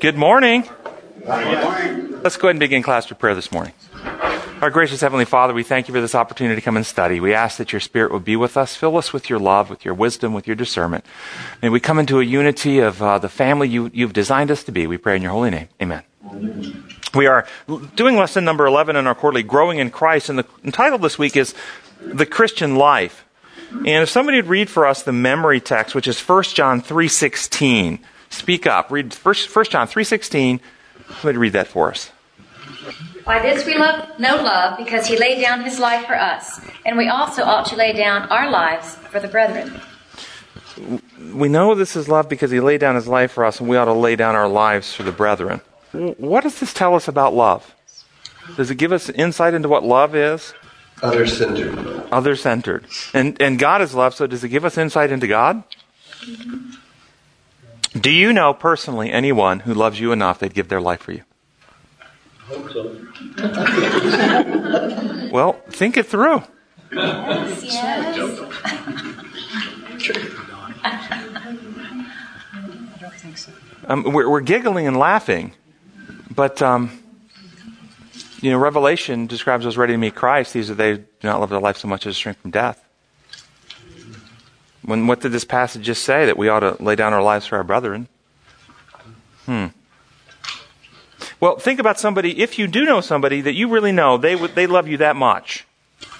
Good morning. Let's go ahead and begin class with prayer this morning. Our gracious Heavenly Father, we thank you for this opportunity to come and study. We ask that your Spirit would be with us. Fill us with your love, with your wisdom, with your discernment. May we come into a unity of uh, the family you, you've designed us to be. We pray in your holy name. Amen. We are doing lesson number 11 in our quarterly Growing in Christ, and the title this week is The Christian Life. And if somebody would read for us the memory text, which is 1 John 3.16. Speak up. Read 1 John 3.16. Somebody read that for us. By this we love, know love, because he laid down his life for us, and we also ought to lay down our lives for the brethren. We know this is love because he laid down his life for us, and we ought to lay down our lives for the brethren. What does this tell us about love? Does it give us insight into what love is? Other centered. Other centered. And, and God is love, so does it give us insight into God? Do you know personally anyone who loves you enough they'd give their life for you? I hope so. well, think it through. Yes, yes. Um, we're, we're, giggling and laughing, but um, you know, Revelation describes those ready to meet Christ. These are they do not love their life so much as to shrink from death. When what did this passage just say? That we ought to lay down our lives for our brethren. Hmm. Well, think about somebody, if you do know somebody that you really know, they, they love you that much.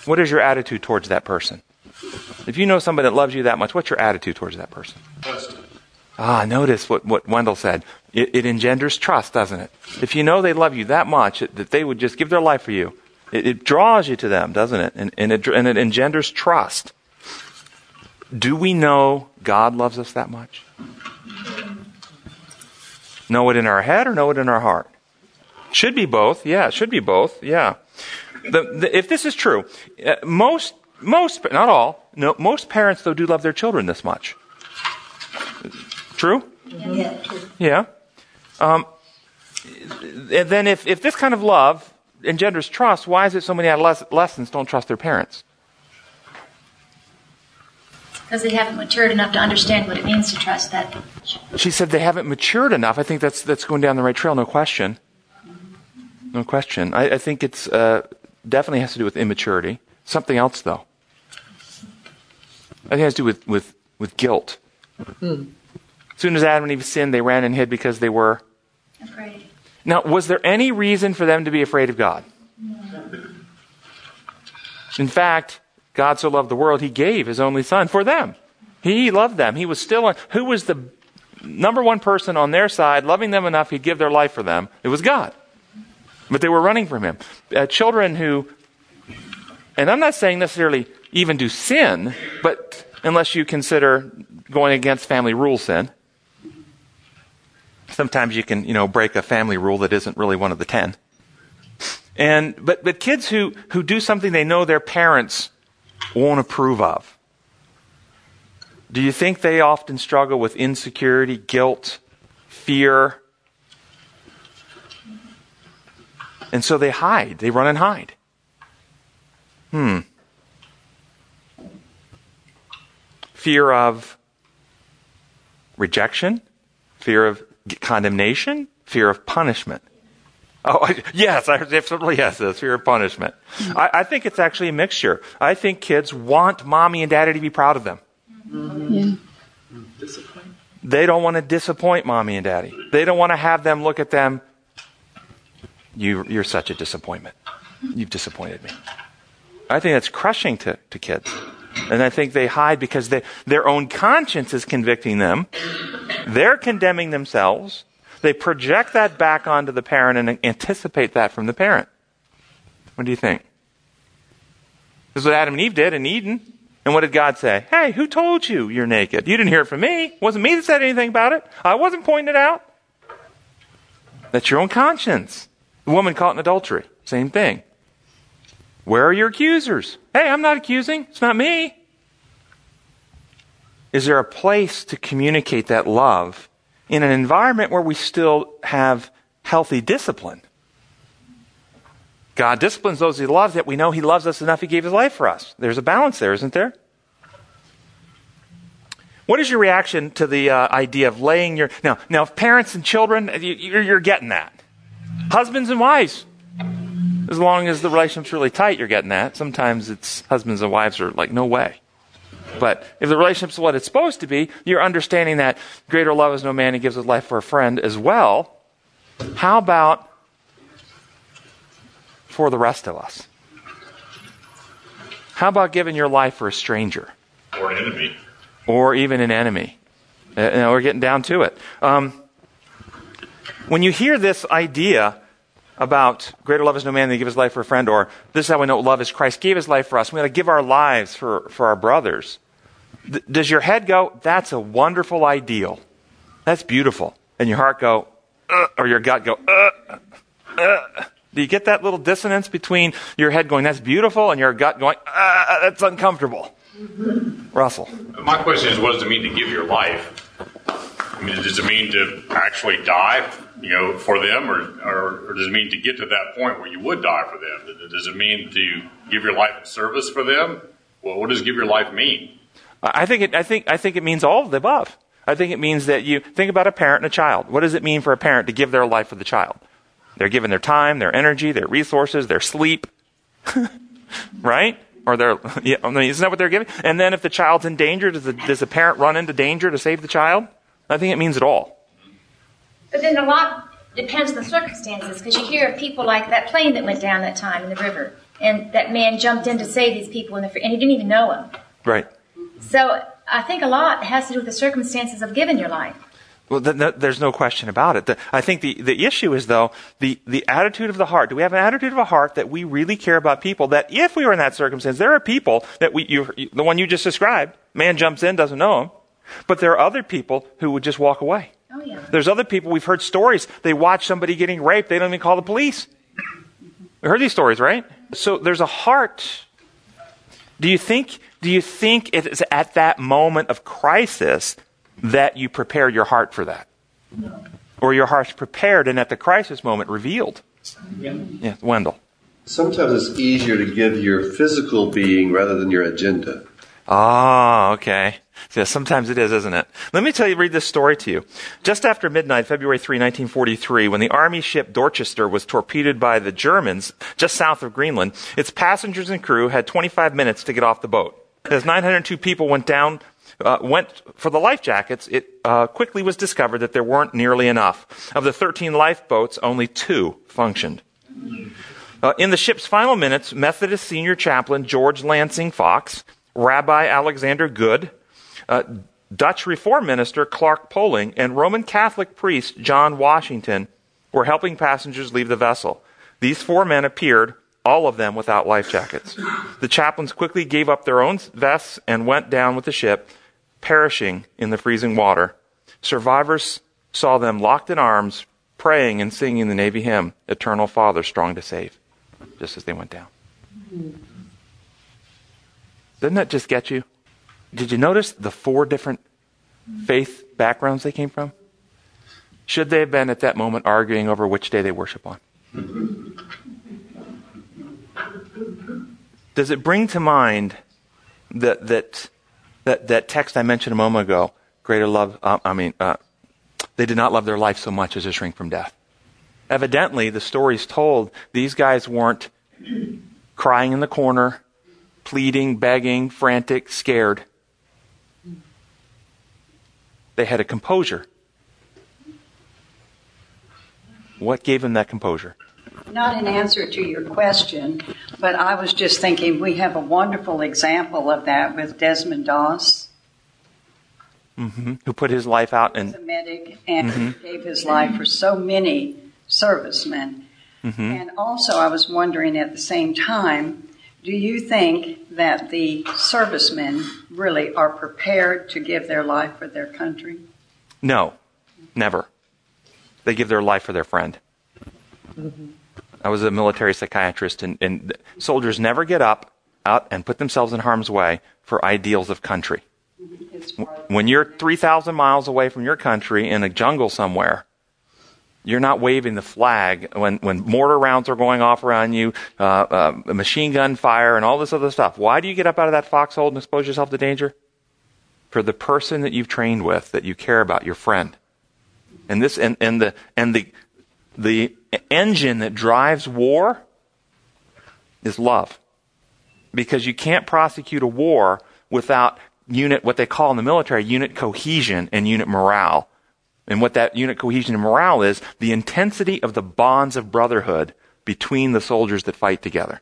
What is your attitude towards that person? If you know somebody that loves you that much, what's your attitude towards that person? Trust. Ah, notice what, what Wendell said. It, it, engenders trust, doesn't it? If you know they love you that much, it, that they would just give their life for you, it, it draws you to them, doesn't it? And, and, it? and it engenders trust. Do we know God loves us that much? Know it in our head or know it in our heart? Should be both. Yeah, should be both. Yeah. The, the, if this is true, uh, most, most, not all, no, most parents though do love their children this much. True? Yeah. Yeah. Um, then if, if this kind of love engenders trust, why is it so many adolescents don't trust their parents? Because they haven't matured enough to understand what it means to trust that. She said they haven't matured enough. I think that's, that's going down the right trail, no question. No question. I, I think it's uh, definitely has to do with immaturity. Something else, though. I think it has to do with, with, with guilt. Hmm. As soon as Adam and Eve sinned, they ran and hid because they were afraid. Now, was there any reason for them to be afraid of God? No. In fact, God so loved the world, he gave his only son for them. He loved them. He was still. Who was the number one person on their side, loving them enough he'd give their life for them? It was God. But they were running from him. Uh, children who, and I'm not saying necessarily even do sin, but unless you consider going against family rule sin. Sometimes you can, you know, break a family rule that isn't really one of the ten. And, but, but kids who, who do something they know their parents won't approve of. Do you think they often struggle with insecurity, guilt, fear, And so they hide. They run and hide. Hmm. Fear of rejection, fear of condemnation, fear of punishment. Oh, yes, I definitely yes, this fear of punishment. I, I, think it's actually a mixture. I think kids want mommy and daddy to be proud of them. Yeah. They don't want to disappoint mommy and daddy. They don't want to have them look at them you, you're such a disappointment. You've disappointed me. I think that's crushing to, to kids. And I think they hide because they, their own conscience is convicting them. They're condemning themselves. They project that back onto the parent and anticipate that from the parent. What do you think? This is what Adam and Eve did in Eden. And what did God say? Hey, who told you you're naked? You didn't hear it from me. It wasn't me that said anything about it. I wasn't pointing it out. That's your own conscience. The woman caught in adultery, same thing. Where are your accusers? Hey, I'm not accusing. It's not me. Is there a place to communicate that love in an environment where we still have healthy discipline? God disciplines those he loves, yet we know he loves us enough he gave his life for us. There's a balance there, isn't there? What is your reaction to the uh, idea of laying your now? Now, if parents and children, you, you're, you're getting that. Husbands and wives, as long as the relationship's really tight, you're getting that. Sometimes it's husbands and wives are like, no way. But if the relationship's what it's supposed to be, you're understanding that greater love is no man who gives his life for a friend as well. How about for the rest of us? How about giving your life for a stranger? Or an enemy. Or even an enemy. Uh, you know, we're getting down to it. Um, when you hear this idea about greater love is no man than he gives his life for a friend, or this is how we know love is Christ gave his life for us. We got to give our lives for, for our brothers. Th- does your head go, that's a wonderful ideal? That's beautiful. And your heart go, uh, or your gut go, uh, uh. Do you get that little dissonance between your head going, that's beautiful, and your gut going, uh, that's uncomfortable? Russell. My question is, what does it mean to give your life? I mean, does it mean to actually die, you know, for them, or, or, or, does it mean to get to that point where you would die for them? Does it mean to give your life in service for them? Well, what does give your life mean? I think it. I think. I think it means all of the above. I think it means that you think about a parent and a child. What does it mean for a parent to give their life for the child? They're giving their time, their energy, their resources, their sleep, right? Or their, yeah, I mean, isn't that what they're giving? And then if the child's in danger, does the, does the parent run into danger to save the child? I think it means it all. But then a lot depends on the circumstances, because you hear of people like that plane that went down that time in the river, and that man jumped in to save these people, in the, and he didn't even know them. Right. So I think a lot has to do with the circumstances of giving your life. Well, th- th- there's no question about it. The, I think the, the issue is, though, the, the attitude of the heart. Do we have an attitude of a heart that we really care about people? That if we were in that circumstance, there are people that we, you, you, the one you just described, man jumps in, doesn't know him. But there are other people who would just walk away. Oh, yeah. There's other people, we've heard stories, they watch somebody getting raped, they don't even call the police. We heard these stories, right? So there's a heart. Do you think, do you think it's at that moment of crisis that you prepare your heart for that? No. Or your heart's prepared and at the crisis moment revealed? Yeah. Yeah, Wendell. Sometimes it's easier to give your physical being rather than your agenda. Ah, okay. Yeah, sometimes it is, isn't it? Let me tell you, read this story to you. Just after midnight, February 3, 1943, when the Army ship Dorchester was torpedoed by the Germans just south of Greenland, its passengers and crew had 25 minutes to get off the boat. As 902 people went down, uh, went for the life jackets, it uh, quickly was discovered that there weren't nearly enough. Of the 13 lifeboats, only two functioned. Uh, in the ship's final minutes, Methodist senior chaplain George Lansing Fox, Rabbi Alexander Goode, uh, Dutch Reform minister Clark Poling, and Roman Catholic priest John Washington were helping passengers leave the vessel. These four men appeared, all of them without life jackets. The chaplains quickly gave up their own vests and went down with the ship, perishing in the freezing water. Survivors saw them locked in arms, praying and singing the Navy hymn, Eternal Father, strong to save, just as they went down. Doesn't that just get you? Did you notice the four different faith backgrounds they came from? Should they have been at that moment arguing over which day they worship on? Does it bring to mind that that that, that text I mentioned a moment ago? Greater love. Uh, I mean, uh, they did not love their life so much as to shrink from death. Evidently, the stories told these guys weren't crying in the corner, pleading, begging, frantic, scared. They had a composure. What gave them that composure? Not an answer to your question, but I was just thinking we have a wonderful example of that with Desmond Doss. Mm-hmm. Who put his life out and a medic and mm-hmm. gave his life for so many servicemen. Mm-hmm. And also, I was wondering at the same time, do you think that the servicemen really are prepared to give their life for their country? No, never. They give their life for their friend. Mm-hmm. I was a military psychiatrist, and, and soldiers never get up out and put themselves in harm's way for ideals of country. When you're 3,000 miles away from your country in a jungle somewhere, you're not waving the flag when, when mortar rounds are going off around you, uh, uh, machine gun fire, and all this other stuff. Why do you get up out of that foxhole and expose yourself to danger? for the person that you've trained with, that you care about, your friend. And this and, and the and the the engine that drives war is love. Because you can't prosecute a war without unit what they call in the military unit cohesion and unit morale. And what that unit cohesion and morale is, the intensity of the bonds of brotherhood between the soldiers that fight together.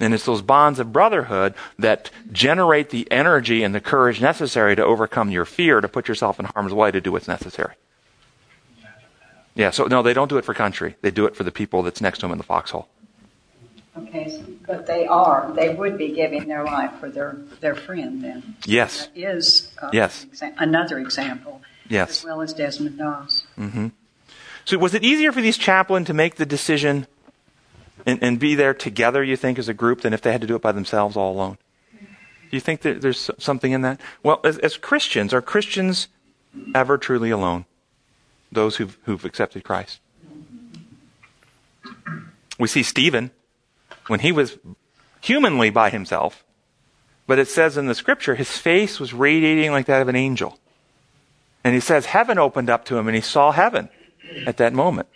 And it's those bonds of brotherhood that generate the energy and the courage necessary to overcome your fear, to put yourself in harm's way, to do what's necessary. Yeah, so no, they don't do it for country. They do it for the people that's next to them in the foxhole. Okay, so, but they are, they would be giving their life for their, their friend then. Yes. That is uh, Yes. exa- another example. Yes. As well as Desmond Doss. Mm-hmm. So was it easier for these chaplain to make the decision and, and be there together, you think, as a group, than if they had to do it by themselves all alone? Do you think that there's something in that? Well, as, as Christians, are Christians ever truly alone? Those who've, who've accepted Christ. We see Stephen when he was humanly by himself, but it says in the scripture his face was radiating like that of an angel. And he says heaven opened up to him and he saw heaven at that moment.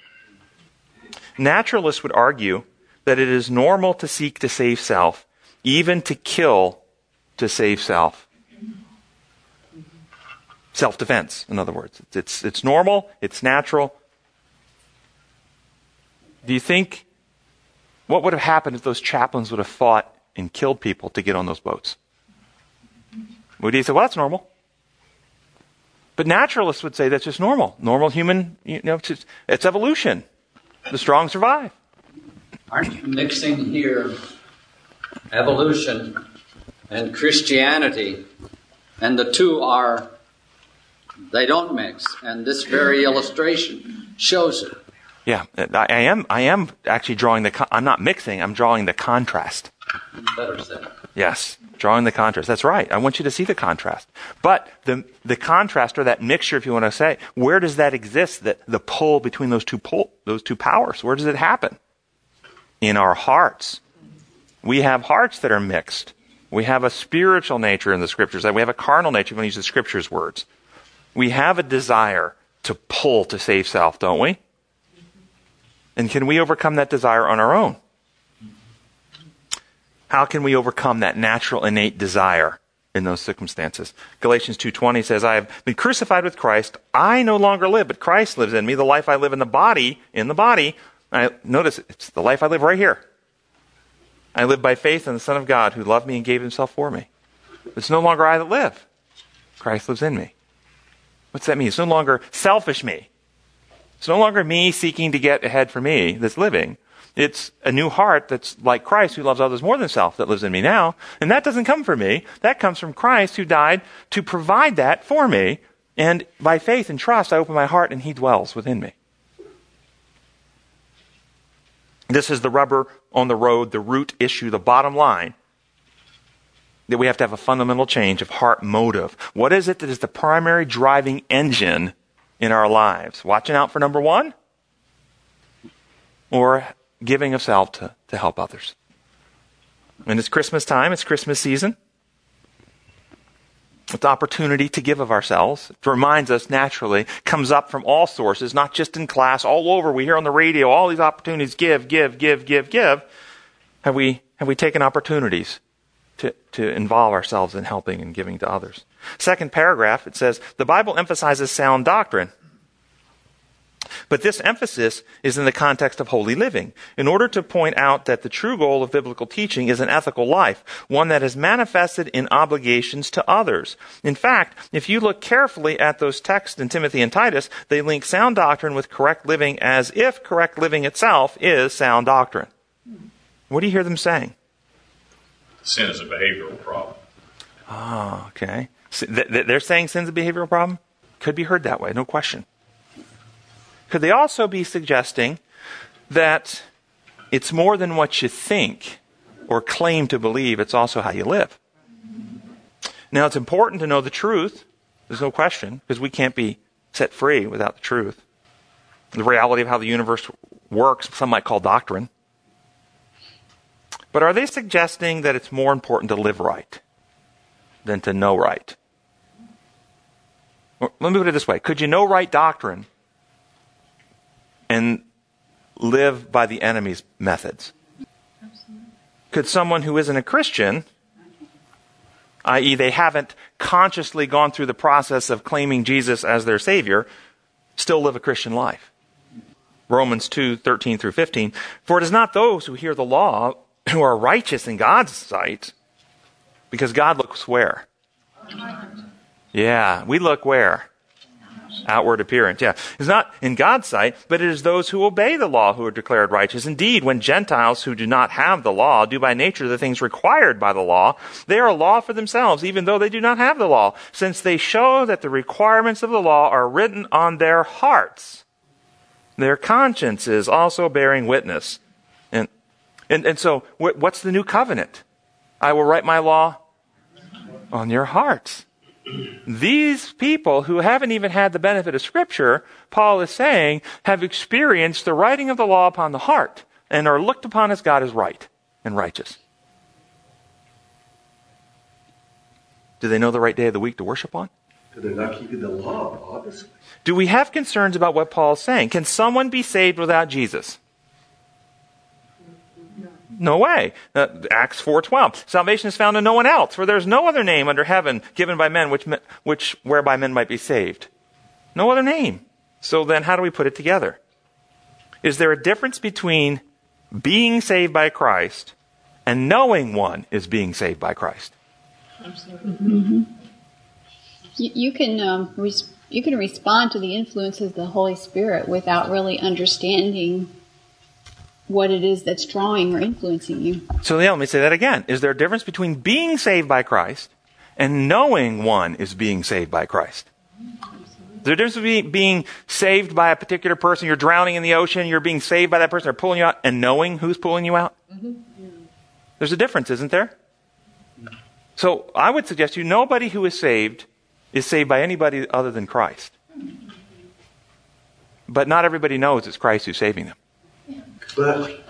Naturalists would argue that it is normal to seek to save self, even to kill to save self. Self defense, in other words. It's, it's normal, it's natural. Do you think what would have happened if those chaplains would have fought and killed people to get on those boats? Would you say, well, that's normal? But naturalists would say that's just normal. Normal human, you know, it's, just- it's evolution. The strong survive. Aren't you mixing here evolution and Christianity? And the two are, they don't mix. And this very illustration shows it. Yeah, I, I am. I am actually drawing the. Con- I'm not mixing. I'm drawing the contrast. Better said. Yes, drawing the contrast. That's right. I want you to see the contrast. But the the contrast or that mixture, if you want to say, where does that exist? That the pull between those two pull, those two powers. Where does it happen? In our hearts. We have hearts that are mixed. We have a spiritual nature in the scriptures. We have a carnal nature when we use the scriptures words. We have a desire to pull to save self, don't we? And can we overcome that desire on our own? How can we overcome that natural innate desire in those circumstances? Galatians 2:20 says, "I have been crucified with Christ. I no longer live, but Christ lives in me. The life I live in the body, in the body, I notice it's the life I live right here. I live by faith in the Son of God who loved me and gave himself for me. It's no longer I that live. Christ lives in me. What's that mean? It's no longer selfish me. It's no longer me seeking to get ahead for me that's living. It's a new heart that's like Christ who loves others more than self that lives in me now. And that doesn't come from me. That comes from Christ who died to provide that for me. And by faith and trust, I open my heart and he dwells within me. This is the rubber on the road, the root issue, the bottom line. That we have to have a fundamental change of heart motive. What is it that is the primary driving engine in our lives? Watching out for number one? Or giving of self to, to help others? And it's Christmas time, it's Christmas season. It's opportunity to give of ourselves. It reminds us naturally, comes up from all sources, not just in class, all over. We hear on the radio all these opportunities give, give, give, give, give. Have we, have we taken opportunities to, to involve ourselves in helping and giving to others? Second paragraph, it says, the Bible emphasizes sound doctrine. But this emphasis is in the context of holy living, in order to point out that the true goal of biblical teaching is an ethical life, one that is manifested in obligations to others. In fact, if you look carefully at those texts in Timothy and Titus, they link sound doctrine with correct living as if correct living itself is sound doctrine. What do you hear them saying? Sin is a behavioral problem. Ah, okay. So th- th- they're saying sin's a behavioral problem? Could be heard that way, no question. Could they also be suggesting that it's more than what you think or claim to believe, it's also how you live? Now, it's important to know the truth. There's no question, because we can't be set free without the truth. The reality of how the universe works, some might call doctrine. But are they suggesting that it's more important to live right than to know right? Let me put it this way Could you know right doctrine and live by the enemy's methods? Could someone who isn't a Christian, i.e., they haven't consciously gone through the process of claiming Jesus as their Savior, still live a Christian life? Romans 2 13 through 15. For it is not those who hear the law who are righteous in God's sight, because God looks where? Yeah, we look where? Outward appearance, yeah. It's not in God's sight, but it is those who obey the law who are declared righteous. Indeed, when Gentiles who do not have the law do by nature the things required by the law, they are a law for themselves, even though they do not have the law, since they show that the requirements of the law are written on their hearts. Their conscience is also bearing witness. And, and, and so, what's the new covenant? I will write my law on your hearts. These people who haven't even had the benefit of Scripture, Paul is saying, have experienced the writing of the law upon the heart and are looked upon as God is right and righteous. Do they know the right day of the week to worship on? They're not keeping the law, obviously. Do we have concerns about what Paul is saying? Can someone be saved without Jesus? No way. Uh, Acts 4:12. Salvation is found in no one else, for there's no other name under heaven given by men which which whereby men might be saved. No other name. So then how do we put it together? Is there a difference between being saved by Christ and knowing one is being saved by Christ? Absolutely. You, you, can um, res- you can respond to the influences of the Holy Spirit without really understanding what it is that's drawing or influencing you. So yeah, let me say that again. Is there a difference between being saved by Christ and knowing one is being saved by Christ? Is there a difference between being saved by a particular person, you're drowning in the ocean, you're being saved by that person, they're pulling you out, and knowing who's pulling you out? Mm-hmm. There's a difference, isn't there? So I would suggest you nobody who is saved is saved by anybody other than Christ. But not everybody knows it's Christ who's saving them. But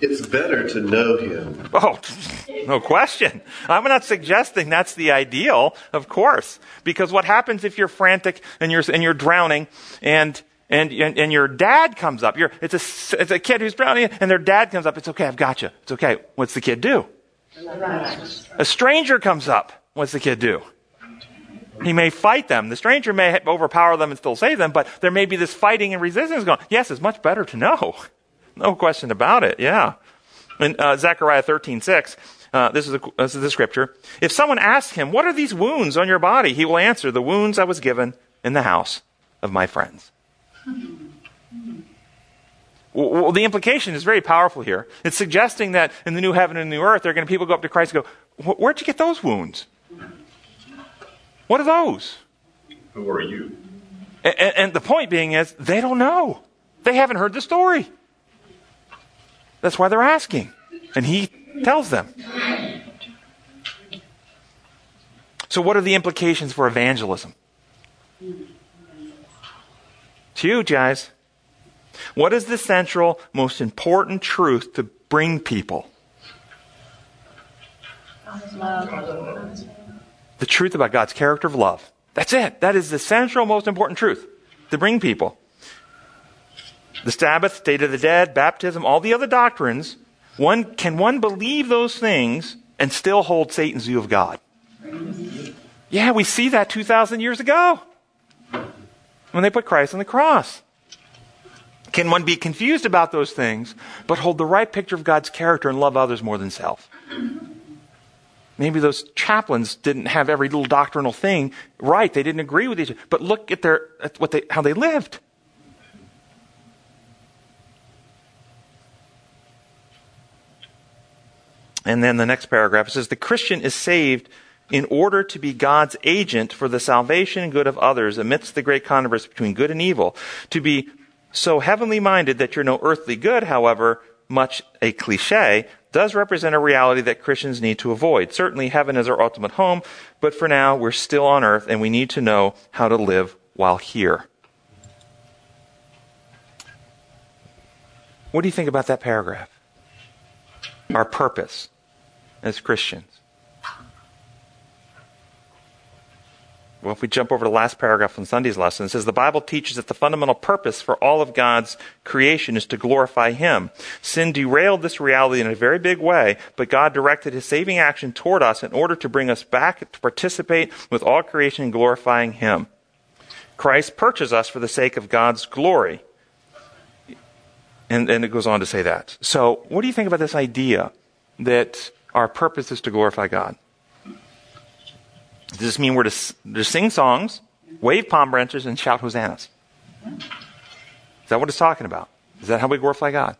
it's better to know him. Oh, no question. I'm not suggesting that's the ideal, of course. Because what happens if you're frantic and you're, and you're drowning and, and, and, and your dad comes up? You're, it's, a, it's a kid who's drowning and their dad comes up. It's okay, I've got you. It's okay. What's the kid do? A stranger comes up. What's the kid do? He may fight them. The stranger may overpower them and still save them, but there may be this fighting and resistance going. Yes, it's much better to know. No question about it. Yeah. In uh, Zechariah 13, 6, uh, this, is a, this is the scripture. If someone asks him, What are these wounds on your body? He will answer, The wounds I was given in the house of my friends. Well, the implication is very powerful here. It's suggesting that in the new heaven and new earth, there are going to people go up to Christ and go, Where'd you get those wounds? What are those? Who are you? And, and the point being is, they don't know. They haven't heard the story. That's why they're asking. And he tells them. So, what are the implications for evangelism? It's huge, guys. What is the central, most important truth to bring people? Love. The truth about God's character of love. That's it. That is the central, most important truth to bring people the Sabbath, state of the dead, baptism, all the other doctrines, one, can one believe those things and still hold Satan's view of God? Yeah, we see that 2,000 years ago when they put Christ on the cross. Can one be confused about those things, but hold the right picture of God's character and love others more than self? Maybe those chaplains didn't have every little doctrinal thing right. They didn't agree with each other. But look at their at what they how they lived. And then the next paragraph says the Christian is saved in order to be God's agent for the salvation and good of others amidst the great controversy between good and evil. To be so heavenly minded that you're no earthly good, however, much a cliche, does represent a reality that Christians need to avoid. Certainly heaven is our ultimate home, but for now we're still on earth and we need to know how to live while here. What do you think about that paragraph? Our purpose as Christians. well, if we jump over to the last paragraph from Sunday's lesson, it says the Bible teaches that the fundamental purpose for all of God's creation is to glorify Him. Sin derailed this reality in a very big way, but God directed His saving action toward us in order to bring us back to participate with all creation in glorifying Him. Christ purchased us for the sake of God's glory. And, and it goes on to say that. So, what do you think about this idea that our purpose is to glorify God? Does this mean we're to, to sing songs, wave palm branches, and shout hosannas? Is that what it's talking about? Is that how we glorify God?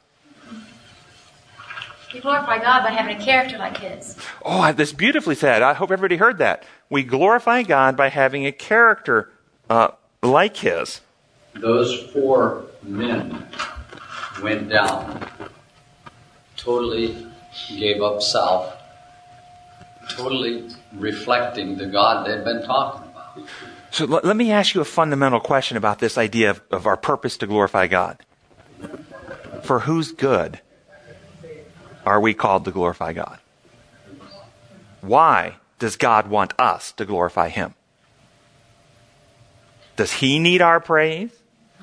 We glorify God by having a character like His. Oh, that's beautifully said. I hope everybody heard that. We glorify God by having a character uh, like His. Those four men went down, totally gave up self, totally reflecting the God they'd been talking about. So l- let me ask you a fundamental question about this idea of, of our purpose to glorify God. For whose good are we called to glorify God? Why does God want us to glorify Him? Does He need our praise?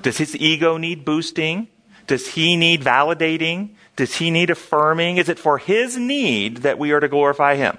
Does His ego need boosting? Does He need validating? Does He need affirming? Is it for His need that we are to glorify Him?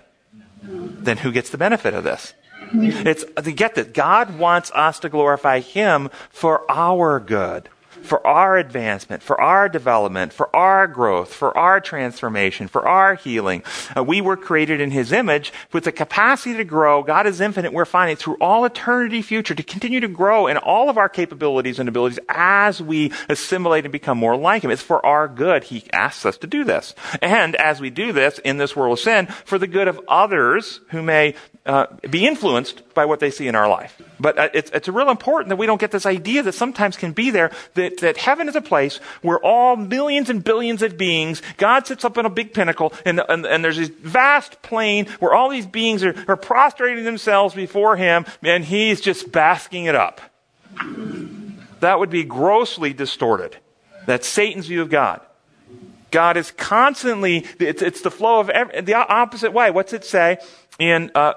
Then who gets the benefit of this? It's get that God wants us to glorify Him for our good for our advancement, for our development, for our growth, for our transformation, for our healing. Uh, we were created in His image with the capacity to grow. God is infinite. We're finite through all eternity future to continue to grow in all of our capabilities and abilities as we assimilate and become more like Him. It's for our good. He asks us to do this. And as we do this in this world of sin, for the good of others who may uh, be influenced by what they see in our life. But uh, it's, it's real important that we don't get this idea that sometimes can be there that, that heaven is a place where all millions and billions of beings, God sits up on a big pinnacle and, and, and there's this vast plain where all these beings are, are prostrating themselves before Him and He's just basking it up. That would be grossly distorted. That's Satan's view of God. God is constantly, it's, it's the flow of every, the opposite way. What's it say? In uh,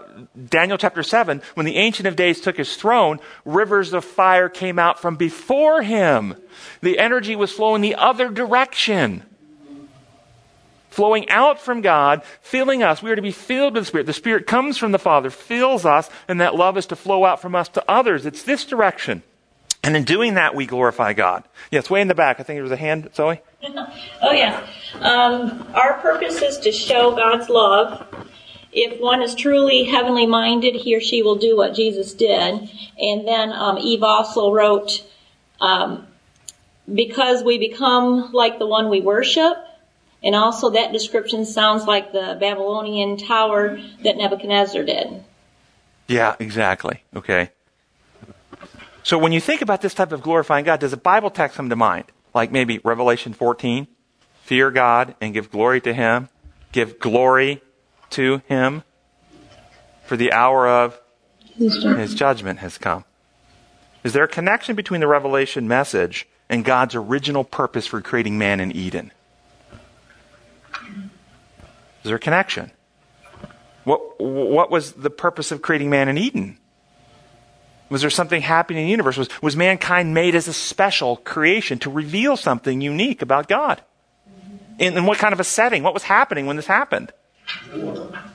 Daniel chapter 7, when the Ancient of Days took his throne, rivers of fire came out from before him. The energy was flowing the other direction. Flowing out from God, filling us. We are to be filled with the Spirit. The Spirit comes from the Father, fills us, and that love is to flow out from us to others. It's this direction. And in doing that, we glorify God. Yes, way in the back. I think there was a hand, Zoe. oh, yes. Um, our purpose is to show God's love if one is truly heavenly minded, he or she will do what Jesus did. And then um, Eve also wrote, um, because we become like the one we worship, and also that description sounds like the Babylonian tower that Nebuchadnezzar did. Yeah, exactly. Okay. So when you think about this type of glorifying God, does a Bible text come to mind? Like maybe Revelation 14? Fear God and give glory to Him. Give glory to him, for the hour of his judgment has come. Is there a connection between the revelation message and God's original purpose for creating man in Eden? Is there a connection? What, what was the purpose of creating man in Eden? Was there something happening in the universe? Was, was mankind made as a special creation to reveal something unique about God? In, in what kind of a setting? What was happening when this happened?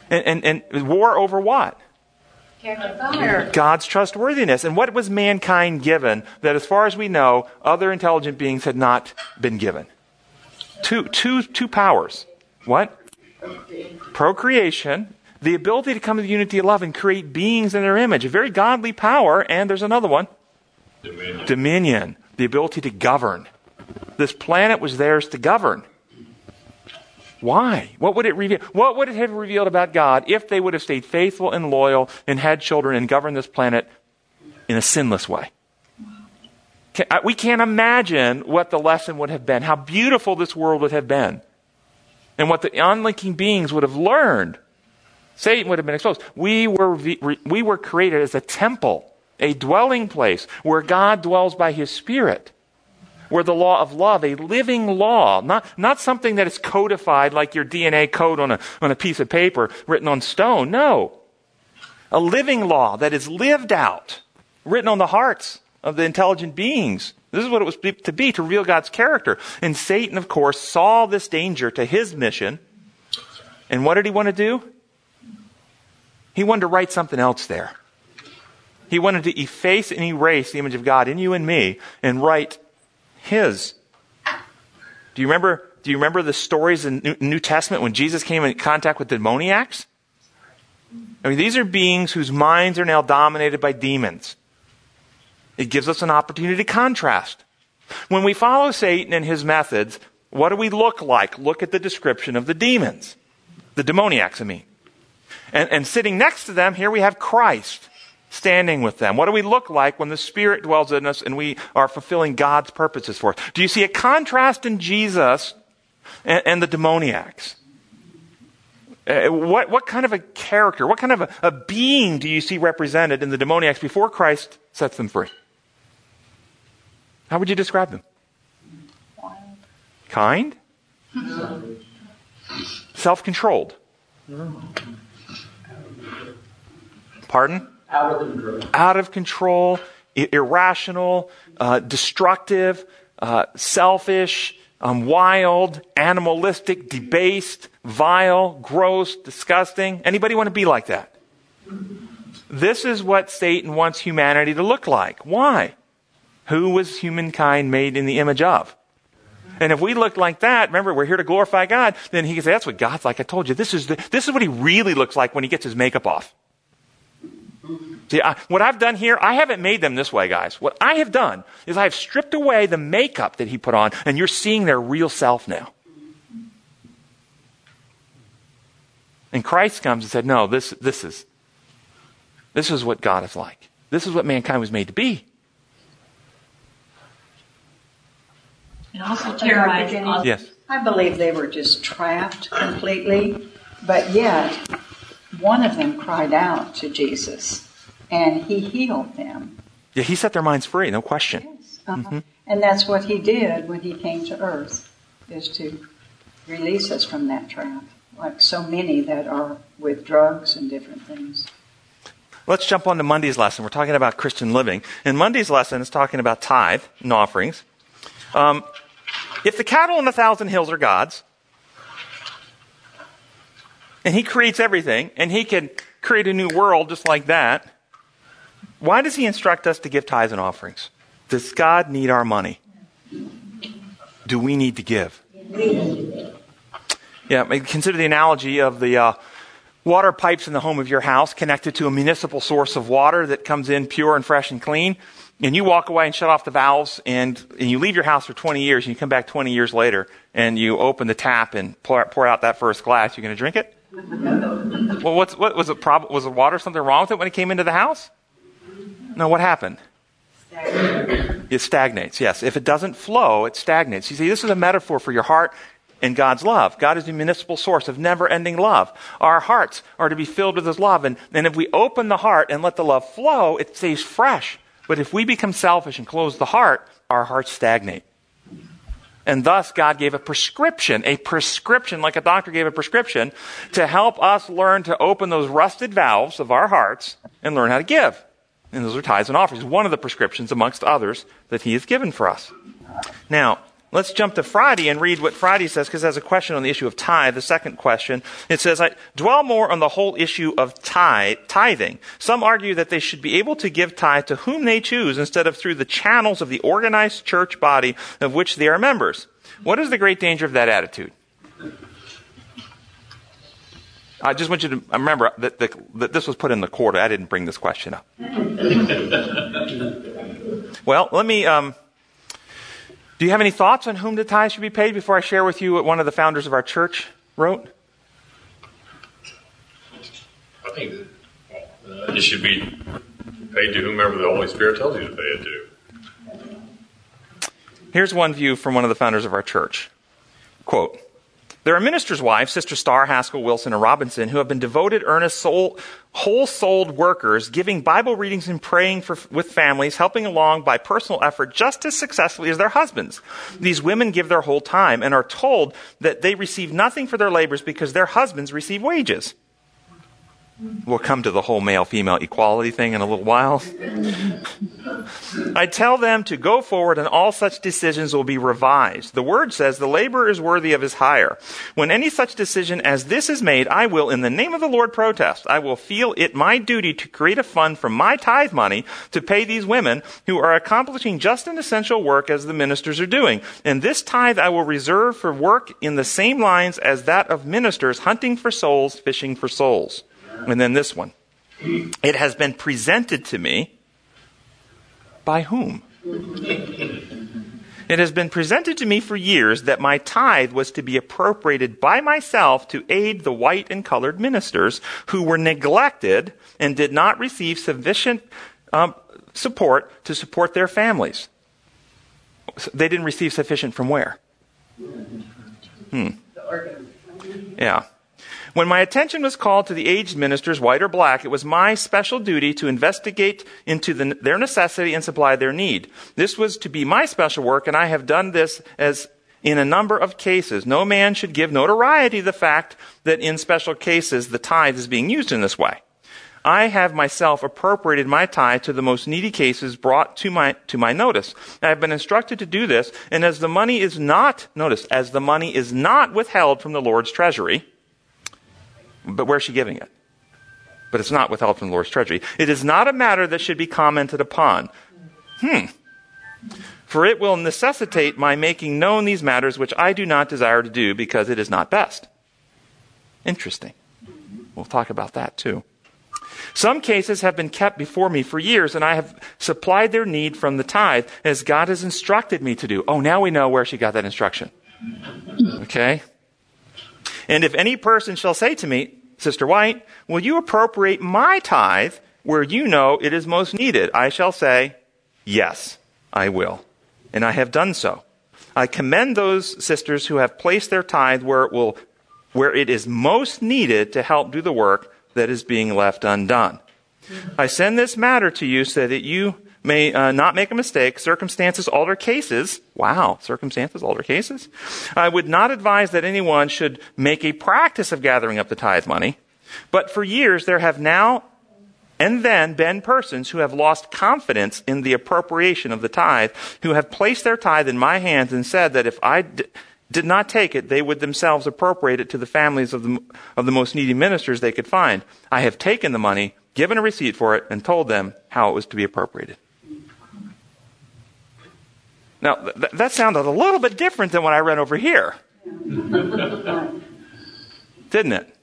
And, and, and war over what? God's trustworthiness. And what was mankind given that, as far as we know, other intelligent beings had not been given? Two, two, two powers. What? Procreation, the ability to come to the unity of love and create beings in their image. A very godly power, and there's another one Dominion. Dominion. The ability to govern. This planet was theirs to govern. Why? What would it reveal? What would it have revealed about God if they would have stayed faithful and loyal and had children and governed this planet in a sinless way? We can't imagine what the lesson would have been, how beautiful this world would have been, and what the unlinking beings would have learned. Satan would have been exposed. We were, we were created as a temple, a dwelling place where God dwells by his Spirit where the law of love, a living law, not, not something that is codified like your DNA code on a, on a piece of paper written on stone. No. a living law that is lived out, written on the hearts of the intelligent beings. This is what it was to be, to reveal God's character. And Satan, of course, saw this danger to his mission. And what did he want to do? He wanted to write something else there. He wanted to efface and erase the image of God in you and me and write his. Do you remember, do you remember the stories in the New Testament when Jesus came in contact with demoniacs? I mean, these are beings whose minds are now dominated by demons. It gives us an opportunity to contrast. When we follow Satan and his methods, what do we look like? Look at the description of the demons. The demoniacs, I mean. And, and sitting next to them, here we have Christ standing with them. What do we look like when the Spirit dwells in us and we are fulfilling God's purposes for us? Do you see a contrast in Jesus and, and the demoniacs? Uh, what, what kind of a character, what kind of a, a being do you see represented in the demoniacs before Christ sets them free? How would you describe them? Kind? Self controlled. Pardon? Out of control. Irrational, uh, destructive, uh, selfish, um, wild, animalistic, debased, vile, gross, disgusting. Anybody want to be like that? This is what Satan wants humanity to look like. Why? Who was humankind made in the image of? And if we look like that, remember, we're here to glorify God, then he can say, that's what God's like. I told you, this is, the, this is what he really looks like when he gets his makeup off. See, I, what I've done here, I haven't made them this way, guys. What I have done is I've stripped away the makeup that he put on, and you're seeing their real self now. And Christ comes and said, no, this, this is, this is what God is like. This is what mankind was made to be. It also terrorized beginning- Yes. I believe they were just trapped completely, but yet one of them cried out to Jesus and he healed them. Yeah, he set their minds free, no question. Uh-huh. And that's what he did when he came to earth, is to release us from that trap, like so many that are with drugs and different things. Let's jump on to Monday's lesson. We're talking about Christian living. And Monday's lesson is talking about tithe and offerings. Um, if the cattle on a thousand hills are God's, and He creates everything, and He can create a new world just like that, why does He instruct us to give tithes and offerings? Does God need our money? Do we need to give? Yeah, consider the analogy of the uh, water pipes in the home of your house connected to a municipal source of water that comes in pure and fresh and clean. And you walk away and shut off the valves and, and you leave your house for 20 years and you come back 20 years later and you open the tap and pour, pour out that first glass. You're going to drink it? well, what's, what was it? Prob- was the water something wrong with it when it came into the house? No, what happened? It stagnates, yes. If it doesn't flow, it stagnates. You see, this is a metaphor for your heart and God's love. God is the municipal source of never ending love. Our hearts are to be filled with His love. And, and if we open the heart and let the love flow, it stays fresh. But if we become selfish and close the heart, our hearts stagnate. And thus, God gave a prescription, a prescription, like a doctor gave a prescription, to help us learn to open those rusted valves of our hearts and learn how to give. And those are tithes and offerings, one of the prescriptions amongst others that He has given for us. Now, let's jump to Friday and read what Friday says, because has a question on the issue of tithe. The second question, it says, I dwell more on the whole issue of tithe, tithing. Some argue that they should be able to give tithe to whom they choose instead of through the channels of the organized church body of which they are members. What is the great danger of that attitude? I just want you to remember that, that, that this was put in the quarter. I didn't bring this question up. well, let me. Um, do you have any thoughts on whom the tithe should be paid before I share with you what one of the founders of our church wrote? I think that it should be paid to whomever the Holy Spirit tells you to pay it to. Here's one view from one of the founders of our church. Quote, there are ministers' wives, Sister Starr, Haskell, Wilson, and Robinson, who have been devoted, earnest, soul, whole-souled workers, giving Bible readings and praying for, with families, helping along by personal effort just as successfully as their husbands. These women give their whole time and are told that they receive nothing for their labors because their husbands receive wages. We'll come to the whole male female equality thing in a little while. I tell them to go forward and all such decisions will be revised. The word says the laborer is worthy of his hire. When any such decision as this is made, I will, in the name of the Lord, protest. I will feel it my duty to create a fund from my tithe money to pay these women who are accomplishing just an essential work as the ministers are doing. And this tithe I will reserve for work in the same lines as that of ministers hunting for souls, fishing for souls. And then this one. It has been presented to me by whom? It has been presented to me for years that my tithe was to be appropriated by myself to aid the white and colored ministers who were neglected and did not receive sufficient um, support to support their families. They didn't receive sufficient from where? Hmm. Yeah. When my attention was called to the aged ministers, white or black, it was my special duty to investigate into the, their necessity and supply their need. This was to be my special work, and I have done this as in a number of cases. No man should give notoriety to the fact that in special cases the tithe is being used in this way. I have myself appropriated my tithe to the most needy cases brought to my, to my notice. I have been instructed to do this, and as the money is not, notice, as the money is not withheld from the Lord's treasury, but where's she giving it? But it's not withheld from the Lord's treasury. It is not a matter that should be commented upon. Hmm. For it will necessitate my making known these matters which I do not desire to do because it is not best. Interesting. We'll talk about that too. Some cases have been kept before me for years, and I have supplied their need from the tithe as God has instructed me to do. Oh, now we know where she got that instruction. Okay? And if any person shall say to me, Sister White, will you appropriate my tithe where you know it is most needed? I shall say, Yes, I will. And I have done so. I commend those sisters who have placed their tithe where it will, where it is most needed to help do the work that is being left undone. I send this matter to you so that you may uh, not make a mistake. Circumstances alter cases. Wow, circumstances alter cases. I would not advise that anyone should make a practice of gathering up the tithe money. But for years, there have now and then been persons who have lost confidence in the appropriation of the tithe, who have placed their tithe in my hands and said that if I d- did not take it, they would themselves appropriate it to the families of the, of the most needy ministers they could find. I have taken the money, given a receipt for it, and told them how it was to be appropriated. Now, th- that sounded a little bit different than what I read over here. Didn't it?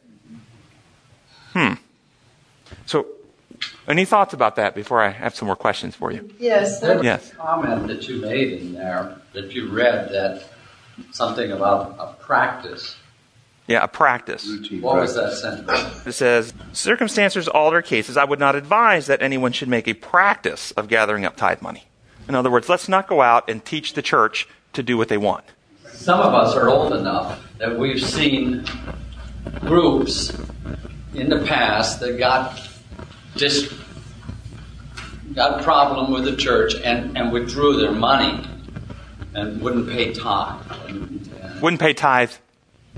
Hmm. So, any thoughts about that before I have some more questions for you? Yes. Yes. comment that you made in there that you read that something about a practice. Yeah, a practice. What was that sentence? It says, circumstances alter cases. I would not advise that anyone should make a practice of gathering up tithe money. In other words, let's not go out and teach the church to do what they want. Some of us are old enough that we've seen groups in the past that got dis- got a problem with the church and, and withdrew their money and wouldn't pay tithe. And, and Wouldn't pay tithe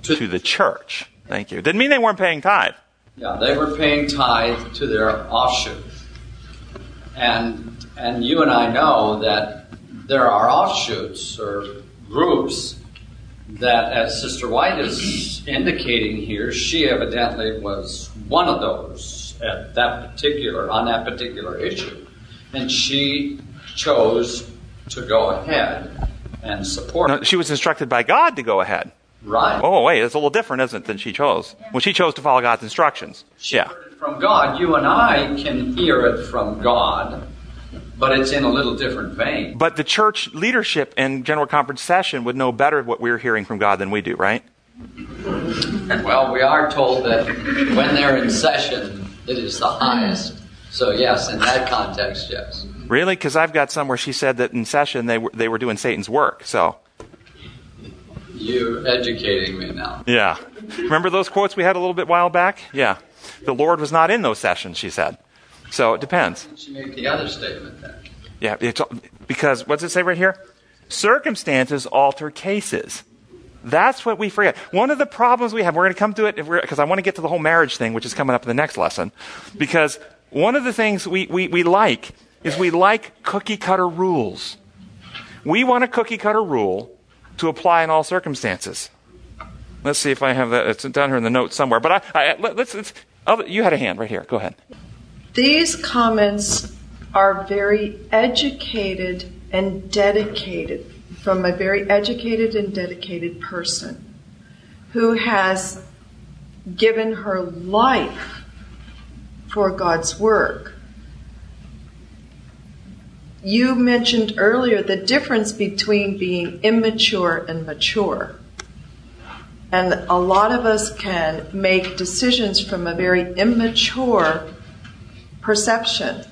to the church. Thank you. Didn't mean they weren't paying tithe. Yeah, they were paying tithe to their offshoot. And and you and I know that there are offshoots or groups that, as Sister White is indicating here, she evidently was one of those at that particular on that particular issue, and she chose to go ahead and support. No, she was instructed by God to go ahead. Right. Oh, wait, it's a little different, isn't it, than she chose? Well, she chose to follow God's instructions. She Yeah. heard it from God. You and I can hear it from God, but it's in a little different vein. But the church leadership and general conference session would know better what we're hearing from God than we do, right? Well, we are told that when they're in session, it is the highest. So, yes, in that context, yes. Really? Because I've got somewhere she said that in session they were, they were doing Satan's work. So, You're educating me now. yeah. Remember those quotes we had a little bit while back? Yeah. The Lord was not in those sessions, she said. So it depends. She made the other statement then. Yeah, it's, because what does it say right here? Circumstances alter cases. That's what we forget. One of the problems we have, we're going to come to it because I want to get to the whole marriage thing, which is coming up in the next lesson. Because one of the things we, we, we like is we like cookie cutter rules. We want a cookie cutter rule to apply in all circumstances. Let's see if I have that. It's down here in the notes somewhere. But I, I let, us let's, oh, you had a hand right here. Go ahead. These comments are very educated and dedicated from a very educated and dedicated person who has given her life for God's work. You mentioned earlier the difference between being immature and mature. And a lot of us can make decisions from a very immature perception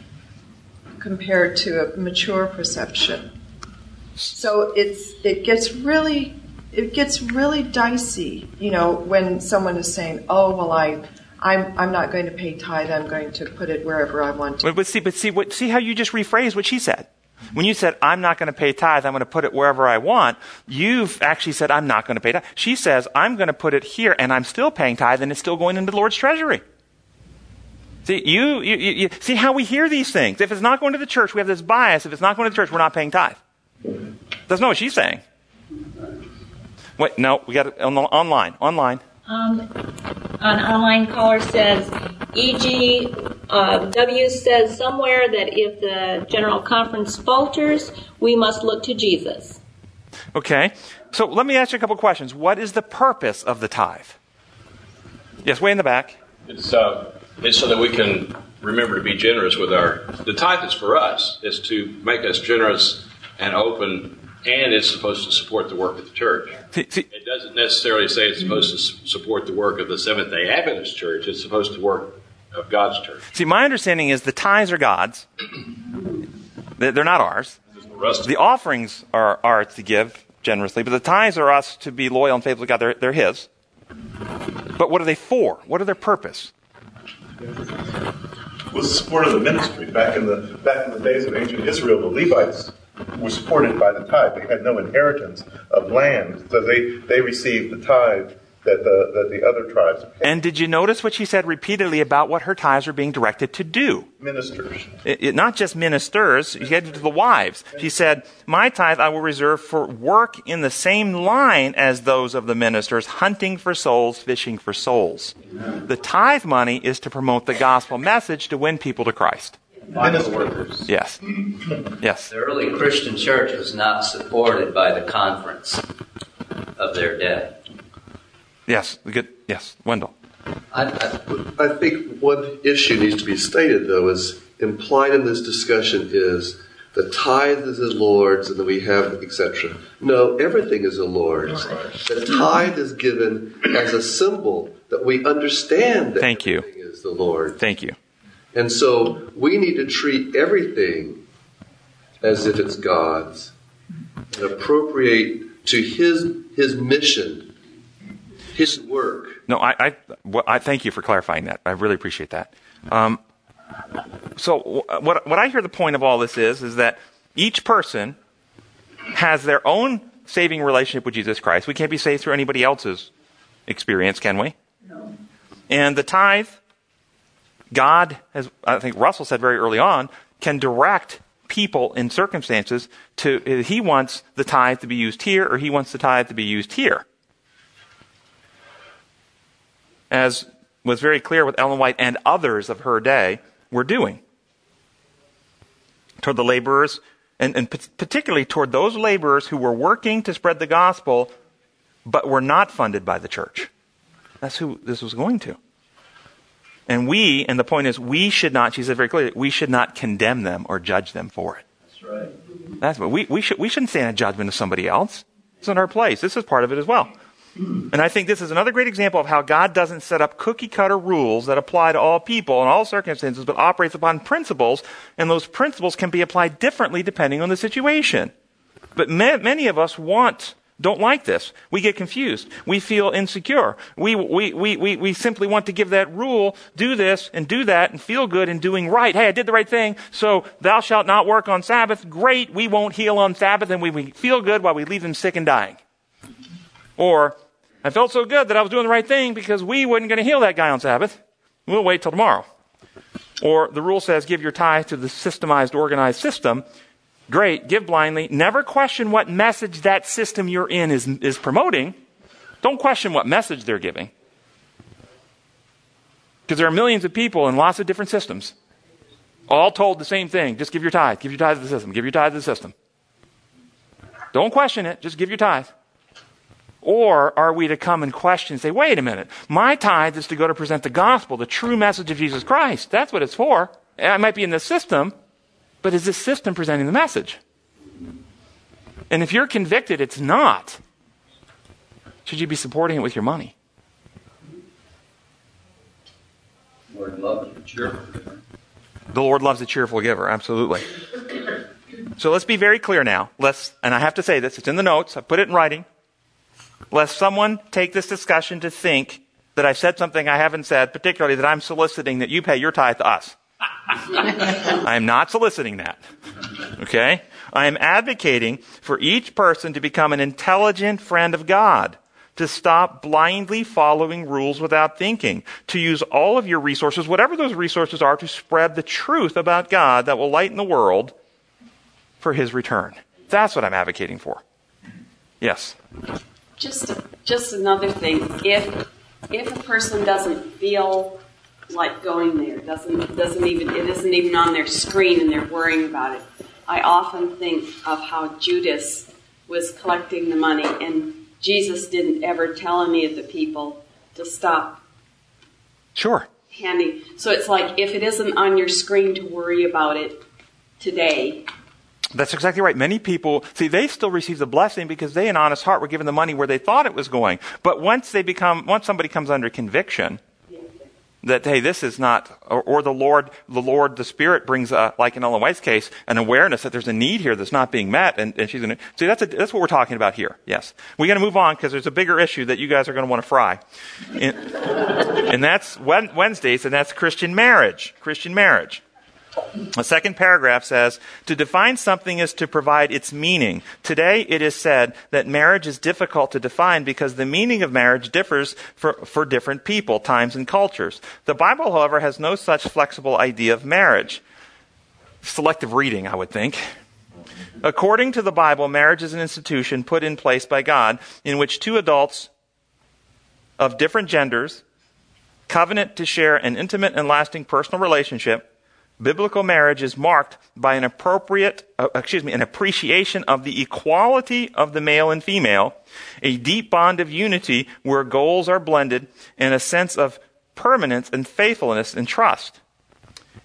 compared to a mature perception. So it's it gets really it gets really dicey, you know, when someone is saying, "Oh, well, I I'm, I'm not going to pay tithe. I'm going to put it wherever I want to. But, see, but see, what, see how you just rephrased what she said. When you said, I'm not going to pay tithe, I'm going to put it wherever I want, you've actually said, I'm not going to pay tithe. She says, I'm going to put it here and I'm still paying tithe and it's still going into the Lord's treasury. See, you, you, you, see how we hear these things. If it's not going to the church, we have this bias. If it's not going to the church, we're not paying tithe. That's not what she's saying. Wait, no, we got it on the, online. Online. Um, an online caller says, E.g., uh, W says somewhere that if the General Conference falters, we must look to Jesus. Okay. So let me ask you a couple questions. What is the purpose of the tithe? Yes, way in the back. It's, uh, it's so that we can remember to be generous with our. The tithe is for us. is to make us generous and open and it's supposed to support the work of the church. It doesn't necessarily say it's supposed to support the work of the Seventh day Adventist church, it's supposed to work of God's church. See, my understanding is the tithes are God's, they're not ours. The offerings are ours to give generously, but the tithes are us to be loyal and faithful to God. They're, they're His. But what are they for? What are their purpose? Was the support of the ministry back in the back in the days of ancient Israel. The Levites were supported by the tithe. They had no inheritance of land, so they, they received the tithe that the, that the other tribes paid. And did you notice what she said repeatedly about what her tithes were being directed to do? Ministers. It, it, not just ministers, she had to the wives. She said, My tithe I will reserve for work in the same line as those of the ministers, hunting for souls, fishing for souls. The tithe money is to promote the gospel message to win people to Christ. Bible workers. Yes. Yes. The early Christian church was not supported by the conference of their debt. Yes. Good. Yes. Wendell. I, I, I think one issue needs to be stated, though, is implied in this discussion is the tithe is the Lord's, and then we have etc. No, everything is the Lord's. The tithe is given as a symbol that we understand that Thank you. is the Lord. Thank you. And so we need to treat everything as if it's God's and appropriate to His His mission, His work. No, I, I, well, I thank you for clarifying that. I really appreciate that. Um, so what what I hear the point of all this is is that each person has their own saving relationship with Jesus Christ. We can't be saved through anybody else's experience, can we? No. And the tithe God, as I think Russell said very early on, can direct people in circumstances to, he wants the tithe to be used here or he wants the tithe to be used here. As was very clear with Ellen White and others of her day were doing. Toward the laborers, and, and particularly toward those laborers who were working to spread the gospel, but were not funded by the church. That's who this was going to. And we, and the point is, we should not, she said very clearly, we should not condemn them or judge them for it. That's right. That's what we, we, should, we shouldn't stand in judgment of somebody else. It's not our place. This is part of it as well. Hmm. And I think this is another great example of how God doesn't set up cookie cutter rules that apply to all people in all circumstances, but operates upon principles, and those principles can be applied differently depending on the situation. But ma- many of us want don't like this. We get confused. We feel insecure. We, we, we, we, we simply want to give that rule, do this and do that and feel good in doing right. Hey, I did the right thing. So thou shalt not work on Sabbath. Great. We won't heal on Sabbath and we, we feel good while we leave them sick and dying. Or, I felt so good that I was doing the right thing because we wasn't going to heal that guy on Sabbath. We'll wait till tomorrow. Or the rule says give your tithe to the systemized, organized system. Great, give blindly. Never question what message that system you're in is, is promoting. Don't question what message they're giving. Because there are millions of people in lots of different systems, all told the same thing. Just give your tithe. Give your tithe to the system. Give your tithe to the system. Don't question it. Just give your tithe. Or are we to come and question and say, wait a minute, my tithe is to go to present the gospel, the true message of Jesus Christ. That's what it's for. I might be in the system, but is this system presenting the message? And if you're convicted it's not, should you be supporting it with your money? The Lord loves a cheerful giver. The Lord loves a cheerful giver, absolutely. So let's be very clear now. Let's, and I have to say this, it's in the notes, I put it in writing. Lest someone take this discussion to think that I've said something I haven't said, particularly that I'm soliciting that you pay your tithe to us. I am not soliciting that. Okay? I am advocating for each person to become an intelligent friend of God, to stop blindly following rules without thinking, to use all of your resources, whatever those resources are, to spread the truth about God that will lighten the world for His return. That's what I'm advocating for. Yes. Just, just another thing. If, if a person doesn't feel like going there, doesn't, doesn't even, it isn't even on their screen and they're worrying about it, I often think of how Judas was collecting the money and Jesus didn't ever tell any of the people to stop Sure. handing. So it's like if it isn't on your screen to worry about it today, That's exactly right. Many people, see, they still receive the blessing because they, in honest heart, were given the money where they thought it was going. But once they become, once somebody comes under conviction, that hey, this is not, or, or the Lord, the Lord, the Spirit brings, a, like in Ellen White's case, an awareness that there's a need here that's not being met, and, and she's going to see that's a, that's what we're talking about here. Yes, we got to move on because there's a bigger issue that you guys are going to want to fry, and, and that's Wednesdays, and that's Christian marriage. Christian marriage. The second paragraph says, to define something is to provide its meaning. Today it is said that marriage is difficult to define because the meaning of marriage differs for, for different people, times, and cultures. The Bible, however, has no such flexible idea of marriage. Selective reading, I would think. According to the Bible, marriage is an institution put in place by God in which two adults of different genders covenant to share an intimate and lasting personal relationship biblical marriage is marked by an appropriate, uh, excuse me, an appreciation of the equality of the male and female, a deep bond of unity where goals are blended, and a sense of permanence and faithfulness and trust.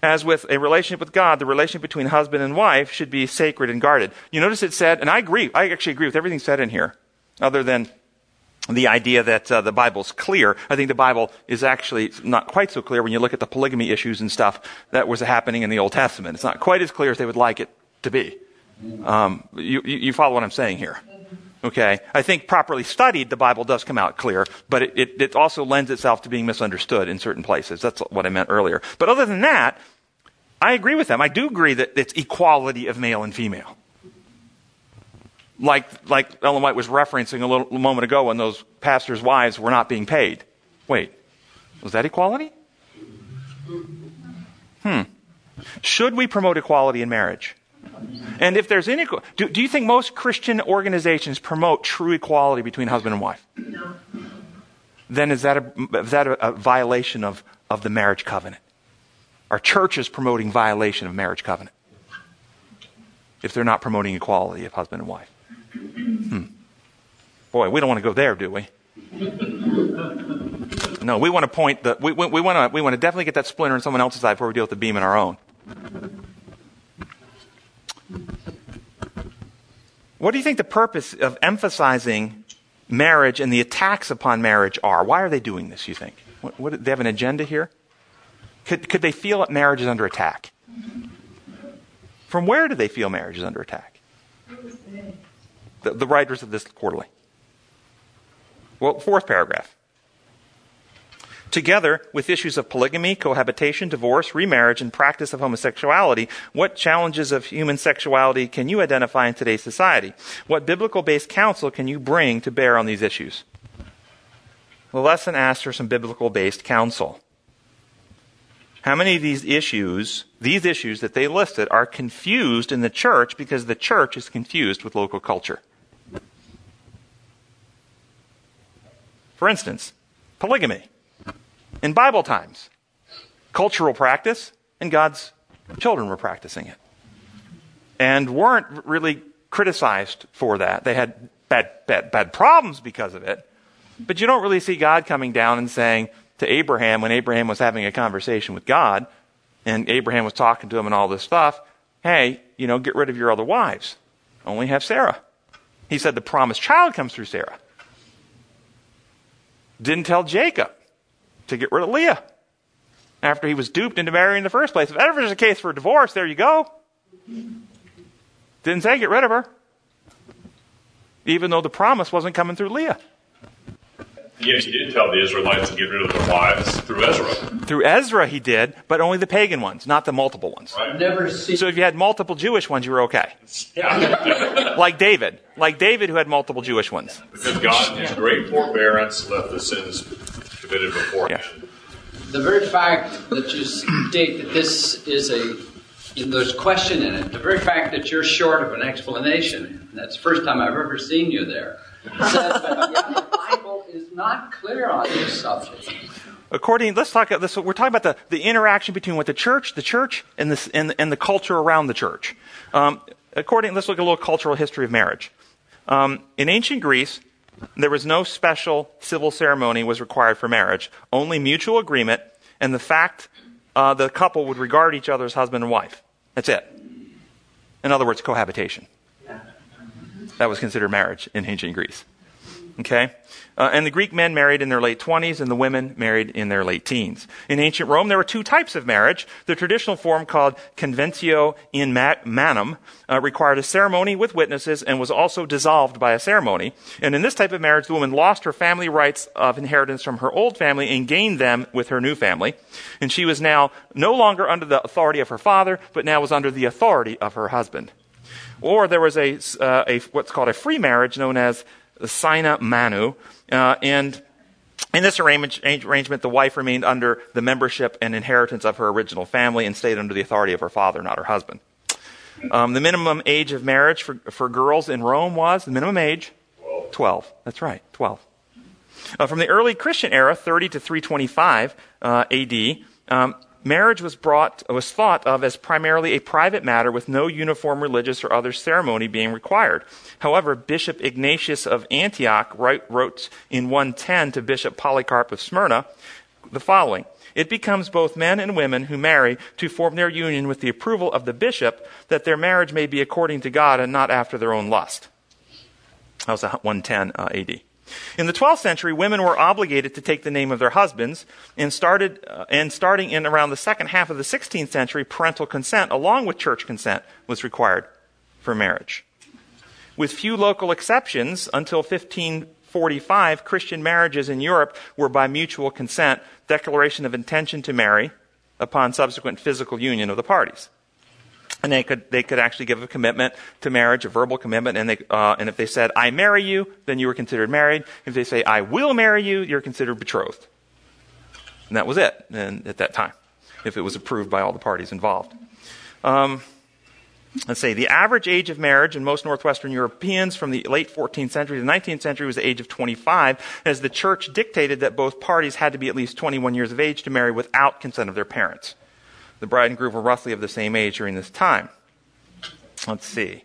As with a relationship with God, the relationship between husband and wife should be sacred and guarded. You notice it said, and I agree, I actually agree with everything said in here, other than the idea that uh, the Bible's clear. I think the Bible is actually not quite so clear when you look at the polygamy issues and stuff that was happening in the Old Testament. It's not quite as clear as they would like it to be. Um, you, you follow what I'm saying here? Okay. I think properly studied, the Bible does come out clear, but it, it, it also lends itself to being misunderstood in certain places. That's what I meant earlier. But other than that, I agree with them. I do agree that it's equality of male and female like, like Ellen White was referencing a little a moment ago when those pastors' wives were not being paid. Wait, was that equality? Hmm. Should we promote equality in marriage? And if there's inequality, do, do you think most Christian organizations promote true equality between husband and wife? No. Then is that a, is that a, a violation of, of the marriage covenant? Are churches promoting violation of marriage covenant? If they're not promoting equality of husband and wife? Hmm. Boy, we don't want to go there, do we? No, we want to point the we, we, we want to we want to definitely get that splinter in someone else's eye before we deal with the beam in our own. What do you think the purpose of emphasizing marriage and the attacks upon marriage are? Why are they doing this? You think? What, what, they have an agenda here? Could could they feel that marriage is under attack? From where do they feel marriage is under attack? The, the writers of this quarterly. Well, fourth paragraph. Together with issues of polygamy, cohabitation, divorce, remarriage, and practice of homosexuality, what challenges of human sexuality can you identify in today's society? What biblical based counsel can you bring to bear on these issues? The lesson asks for some biblical based counsel. How many of these issues, these issues that they listed, are confused in the church because the church is confused with local culture? For instance, polygamy. In Bible times, cultural practice, and God's children were practicing it. And weren't really criticized for that. They had bad, bad, bad problems because of it. But you don't really see God coming down and saying to Abraham, when Abraham was having a conversation with God, and Abraham was talking to him and all this stuff, hey, you know, get rid of your other wives. Only have Sarah. He said the promised child comes through Sarah. Didn't tell Jacob to get rid of Leah after he was duped into marrying in the first place. If ever there's a case for divorce, there you go. Didn't say get rid of her. Even though the promise wasn't coming through Leah. Yes, he did tell the Israelites to get rid of their wives through Ezra. Through Ezra, he did, but only the pagan ones, not the multiple ones. I've never seen. So if you had multiple Jewish ones, you were okay. Yeah. Like David. Like David, who had multiple Jewish ones. because God, in His great forbearance, left the sins committed beforehand. The very fact that you state that this is a there's question in it. The very fact that you're short of an explanation, that's the first time I've ever seen you there, says that yeah, the Bible is not clear on this subject. According, let's talk. This, we're talking about the, the interaction between what the church, the church, and, this, and, and the culture around the church. Um, according, let's look at a little cultural history of marriage. Um, in ancient Greece, there was no special civil ceremony was required for marriage. Only mutual agreement and the fact uh, the couple would regard each other as husband and wife. That's it. In other words, cohabitation. That was considered marriage in ancient Greece. Okay? Uh, and the Greek men married in their late 20s and the women married in their late teens. In ancient Rome, there were two types of marriage. The traditional form called conventio in manum uh, required a ceremony with witnesses and was also dissolved by a ceremony. And in this type of marriage, the woman lost her family rights of inheritance from her old family and gained them with her new family. And she was now no longer under the authority of her father, but now was under the authority of her husband. Or there was a, uh, a what's called a free marriage known as the sine manu, uh, and in this arrangement, the wife remained under the membership and inheritance of her original family and stayed under the authority of her father, not her husband. Um, the minimum age of marriage for, for girls in Rome was the minimum age 12. That's right, 12. Uh, from the early Christian era, 30 to 325 uh, AD, um, marriage was brought was thought of as primarily a private matter with no uniform religious or other ceremony being required. However, Bishop Ignatius of Antioch wrote in 110 to Bishop Polycarp of Smyrna the following. It becomes both men and women who marry to form their union with the approval of the bishop, that their marriage may be according to God and not after their own lust. That was 110 uh, AD. In the 12th century, women were obligated to take the name of their husbands, and, started, uh, and starting in around the second half of the 16th century, parental consent, along with church consent, was required for marriage. With few local exceptions, until 1545, Christian marriages in Europe were by mutual consent, declaration of intention to marry, upon subsequent physical union of the parties and they could they could actually give a commitment to marriage, a verbal commitment, and they uh, and if they said I marry you, then you were considered married. If they say I will marry you, you're considered betrothed, and that was it. And at that time, if it was approved by all the parties involved. Um, let's say the average age of marriage in most Northwestern Europeans from the late 14th century to the 19th century was the age of 25, as the church dictated that both parties had to be at least 21 years of age to marry without consent of their parents. The bride and groom were roughly of the same age during this time. Let's see.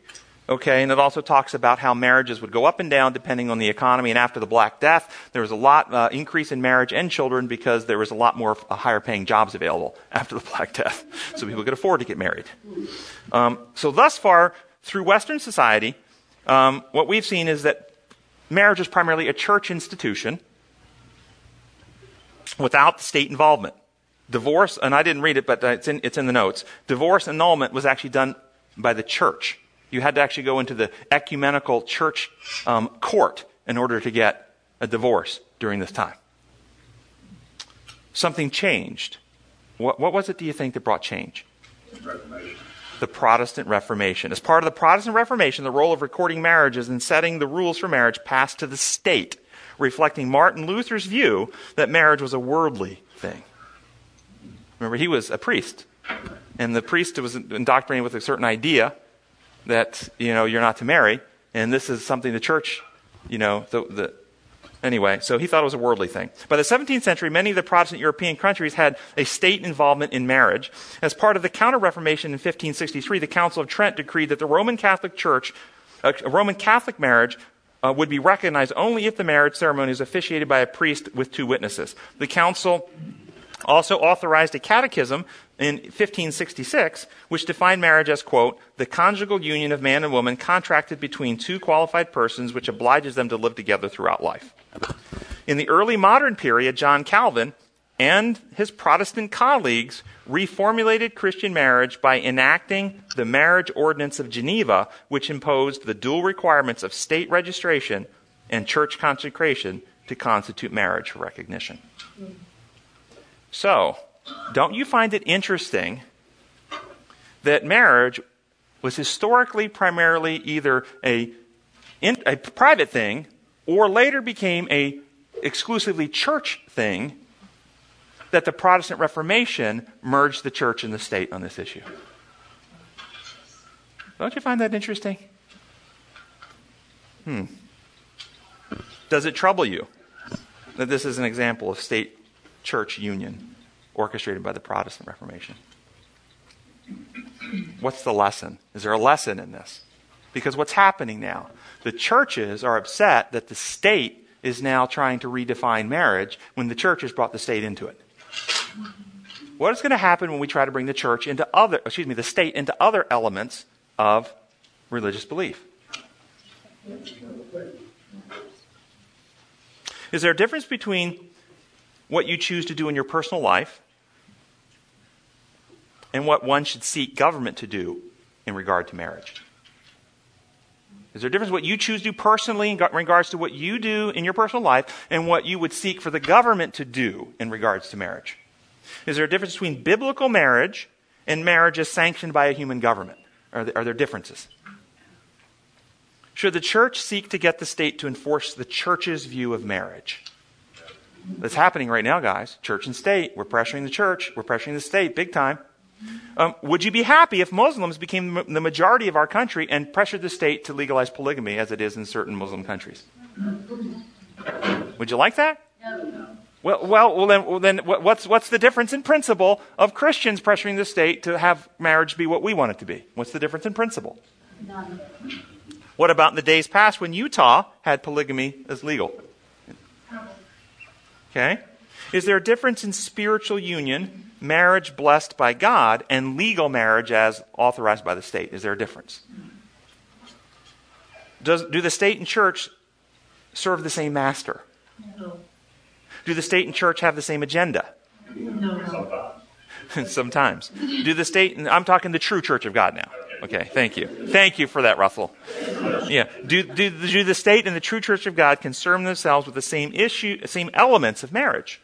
Okay, and it also talks about how marriages would go up and down depending on the economy. And after the Black Death, there was a lot uh, increase in marriage and children because there was a lot more uh, higher paying jobs available after the Black Death, so people could afford to get married. Um, so thus far, through Western society, um, what we've seen is that marriage is primarily a church institution without the state involvement. Divorce, and I didn't read it, but it's in, it's in the notes. Divorce annulment was actually done by the church. You had to actually go into the ecumenical church um, court in order to get a divorce during this time. something changed. What, what was it, do you think, that brought change? The Protestant Reformation. As part of the Protestant Reformation, the role of recording marriages and setting the rules for marriage passed to the state, reflecting Martin Luther's view that marriage was a worldly thing. Remember, he was a priest, and the priest was indoctrinated with a certain idea that you know you're not to marry, and this is something the church, you know, the, the Anyway, so he thought it was a worldly thing. By the 17th century, many of the Protestant European countries had a state involvement in marriage. As part of the Counter Reformation in 1563, the Council of Trent decreed that the Roman Catholic Church, a Roman Catholic marriage, uh, would be recognized only if the marriage ceremony is officiated by a priest with two witnesses. The council also authorized a catechism in 1566, which defined marriage as, quote, the conjugal union of man and woman contracted between two qualified persons which obliges them to live together throughout life. In the early modern period, John Calvin and his Protestant colleagues reformulated Christian marriage by enacting the Marriage Ordinance of Geneva, which imposed the dual requirements of state registration and church consecration to constitute marriage for recognition. So, don't you find it interesting that marriage was historically primarily either a, in, a private thing or later became a exclusively church thing that the Protestant Reformation merged the church and the state on this issue. Don't you find that interesting? Hmm. Does it trouble you that this is an example of state church union orchestrated by the Protestant Reformation? What's the lesson? Is there a lesson in this? Because what's happening now? The churches are upset that the state is now trying to redefine marriage when the church has brought the state into it. What is going to happen when we try to bring the church into other, excuse me, the state into other elements of religious belief? Is there a difference between what you choose to do in your personal life and what one should seek government to do in regard to marriage? Is there a difference what you choose to do personally in regards to what you do in your personal life and what you would seek for the government to do in regards to marriage? Is there a difference between biblical marriage and marriage as sanctioned by a human government? Are there, are there differences? Should the church seek to get the state to enforce the church's view of marriage? That's happening right now, guys. Church and state. We're pressuring the church. We're pressuring the state big time. Um, would you be happy if Muslims became the majority of our country and pressured the state to legalize polygamy as it is in certain Muslim countries? Would you like that? Well, well, well then, well, then what's, what's the difference in principle of Christians pressuring the state to have marriage be what we want it to be? What's the difference in principle? None. What about in the days past when Utah had polygamy as legal? Okay. Is there a difference in spiritual union marriage blessed by God and legal marriage as authorized by the state? Is there a difference? Does, do the state and church serve the same master? No. Do the state and church have the same agenda? No. Sometimes. Do the state, and I'm talking the true church of God now. Okay, thank you. Thank you for that, Russell. Yeah. Do, do, do the state and the true church of God concern themselves with the same issue, same elements of marriage?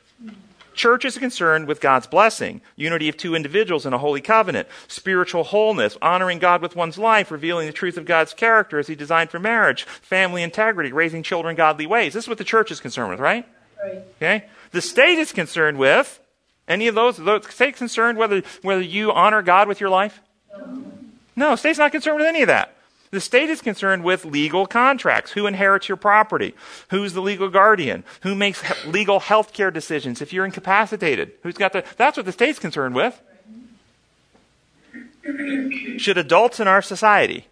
Church is concerned with God's blessing, unity of two individuals in a holy covenant, spiritual wholeness, honoring God with one's life, revealing the truth of God's character as He designed for marriage, family integrity, raising children godly ways. This is what the church is concerned with, right? Right. Okay? The state is concerned with any of those. The state concerned whether whether you honor God with your life? No. No, state's not concerned with any of that. The state is concerned with legal contracts. Who inherits your property? Who's the legal guardian? Who makes legal health care decisions if you're incapacitated? Who's got the, that's what the state's concerned with. Should adults in our society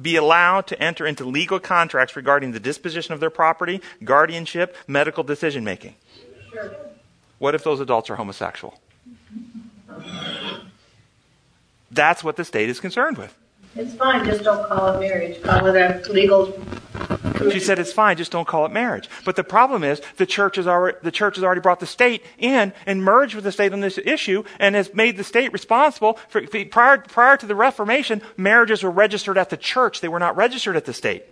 be allowed to enter into legal contracts regarding the disposition of their property, guardianship, medical decision making? Sure. What if those adults are homosexual? That's what the state is concerned with. It's fine, just don't call it marriage. Call it a legal. She said it's fine, just don't call it marriage. But the problem is the church has already the church has already brought the state in and merged with the state on this issue and has made the state responsible for prior prior to the Reformation, marriages were registered at the church. They were not registered at the state.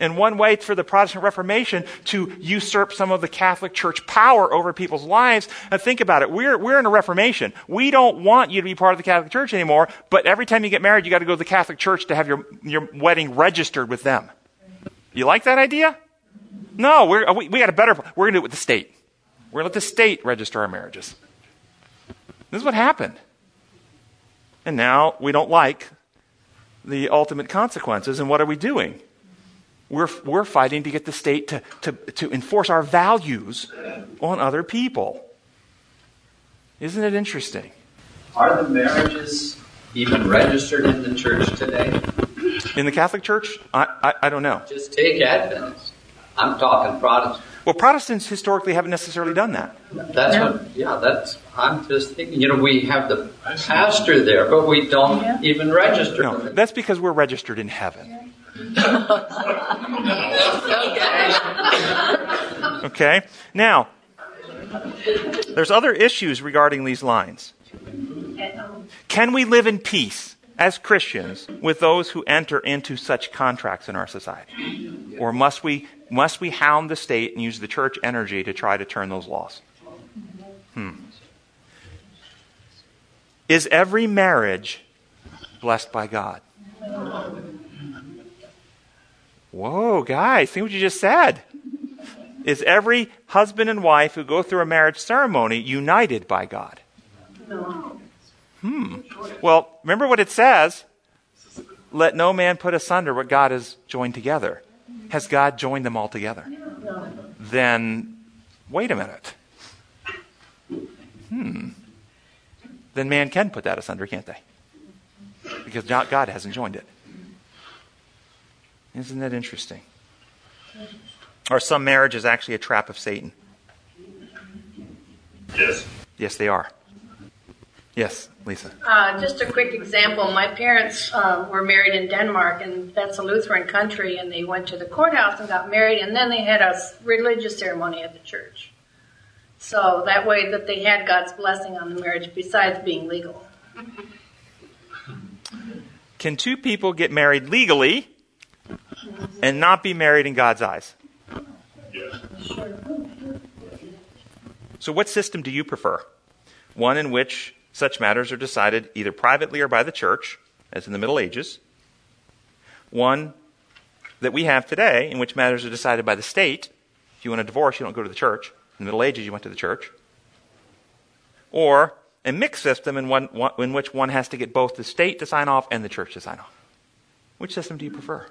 And one way for the Protestant Reformation to usurp some of the Catholic Church power over people's lives, and think about it, we're, we're in a Reformation. We don't want you to be part of the Catholic Church anymore, but every time you get married, you got to go to the Catholic Church to have your, your wedding registered with them. You like that idea? No, we're, we, we got a better, we're going to do it with the state. We're going to let the state register our marriages. This is what happened. And now we don't like the ultimate consequences. And what are we doing? We're, we're fighting to get the state to, to, to enforce our values on other people. Isn't it interesting? Are the marriages even registered in the church today? In the Catholic Church? I, I, I don't know. Just take Adventists. I'm talking Protestant. Well, Protestants historically haven't necessarily done that. That's what, yeah, that's, I'm just thinking, you know, we have the pastor there, but we don't yeah. even register. No, that's because we're registered in heaven. okay. Now, there's other issues regarding these lines. Can we live in peace as Christians with those who enter into such contracts in our society? Or must we must we hound the state and use the church energy to try to turn those laws? Hmm. Is every marriage blessed by God? Whoa, guys, see what you just said. Is every husband and wife who go through a marriage ceremony united by God? Hmm. Well, remember what it says. Let no man put asunder what God has joined together. Has God joined them all together? Then, wait a minute. Hmm. Then man can put that asunder, can't they? Because God hasn't joined it. Isn't that interesting? Or some marriage is actually a trap of Satan. Yes. Yes, they are. Yes, Lisa. Uh, just a quick example. My parents uh, were married in Denmark, and that's a Lutheran country, and they went to the courthouse and got married, and then they had a religious ceremony at the church. So that way that they had God's blessing on the marriage besides being legal. Can two people get married legally and not be married in God's eyes? So what system do you prefer? One in which such matters are decided either privately or by the church, as in the Middle Ages. One that we have today, in which matters are decided by the state. If you want a divorce, you don't go to the church. In the Middle Ages, you went to the church. Or a mixed system in, one, in which one has to get both the state to sign off and the church to sign off. Which system do you prefer?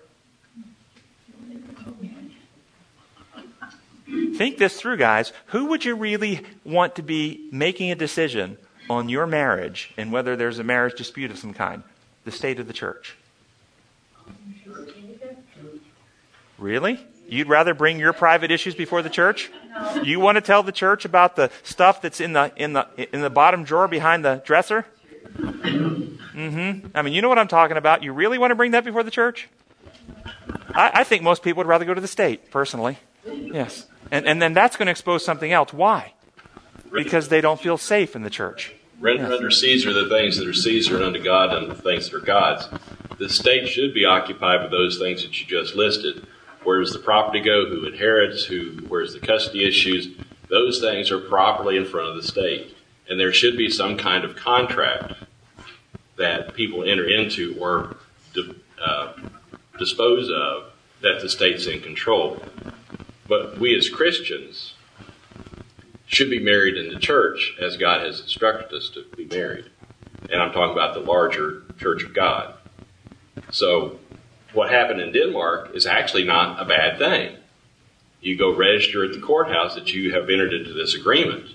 Think this through, guys. Who would you really want to be making a decision on your marriage and whether there's a marriage dispute of some kind? The state of the church. Really? You'd rather bring your private issues before the church? You want to tell the church about the stuff that's in the in the in the bottom drawer behind the dresser? Mm-hmm. I mean, you know what I'm talking about. You really want to bring that before the church? I, I think most people would rather go to the state, personally. Yes. And and then that's going to expose something else. Why? because they don't feel safe in the church. Render yes. unto Caesar the things that are Caesar, and unto God and the things that are God's. The state should be occupied with those things that you just listed. Where does the property go? Who inherits? Who? Where's the custody issues? Those things are properly in front of the state, and there should be some kind of contract that people enter into or uh, dispose of that the state's in control. But we as Christians should be married in the church as God has instructed us to be married. And I'm talking about the larger church of God. So, what happened in Denmark is actually not a bad thing. You go register at the courthouse that you have entered into this agreement.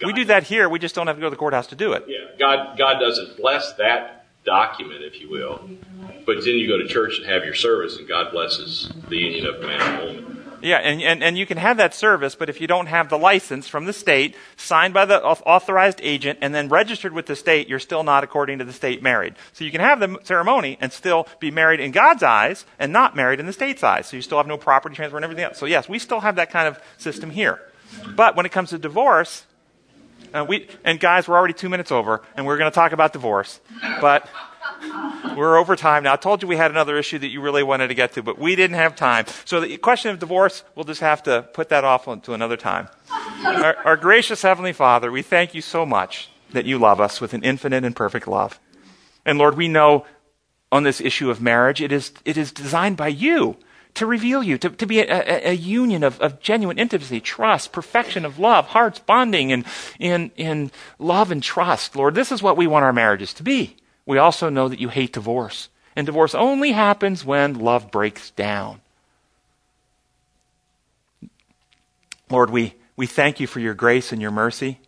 God, we do that here. We just don't have to go to the courthouse to do it. Yeah, God, God doesn't bless that document, if you will. But then you go to church and have your service, and God blesses the union of man and woman. Yeah, and, and, and you can have that service, but if you don't have the license from the state, signed by the authorized agent, and then registered with the state, you're still not, according to the state, married. So you can have the ceremony and still be married in God's eyes and not married in the state's eyes. So you still have no property transfer and everything else. So yes, we still have that kind of system here. But when it comes to divorce, uh, we, and guys, we're already two minutes over, and we're going to talk about divorce. But We're over time now. I told you we had another issue that you really wanted to get to, but we didn't have time. So the question of divorce, we'll just have to put that off to another time. Our, our gracious Heavenly Father, we thank you so much that you love us with an infinite and perfect love. And Lord, we know on this issue of marriage, it is, it is designed by you to reveal you, to, to be a, a, a union of, of, genuine intimacy, trust, perfection of love, hearts bonding in, in, in love and trust. Lord, this is what we want our marriages to be. We also know that you hate divorce. And divorce only happens when love breaks down. Lord, we, we thank you for your grace and your mercy.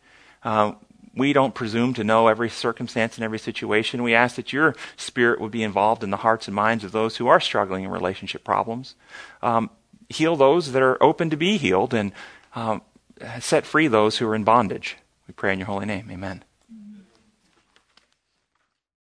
Uh, we don't presume to know every circumstance and every situation. We ask that your spirit would be involved in the hearts and minds of those who are struggling in relationship problems. Um, heal those that are open to be healed and um, set free those who are in bondage. We pray in your holy name. Amen.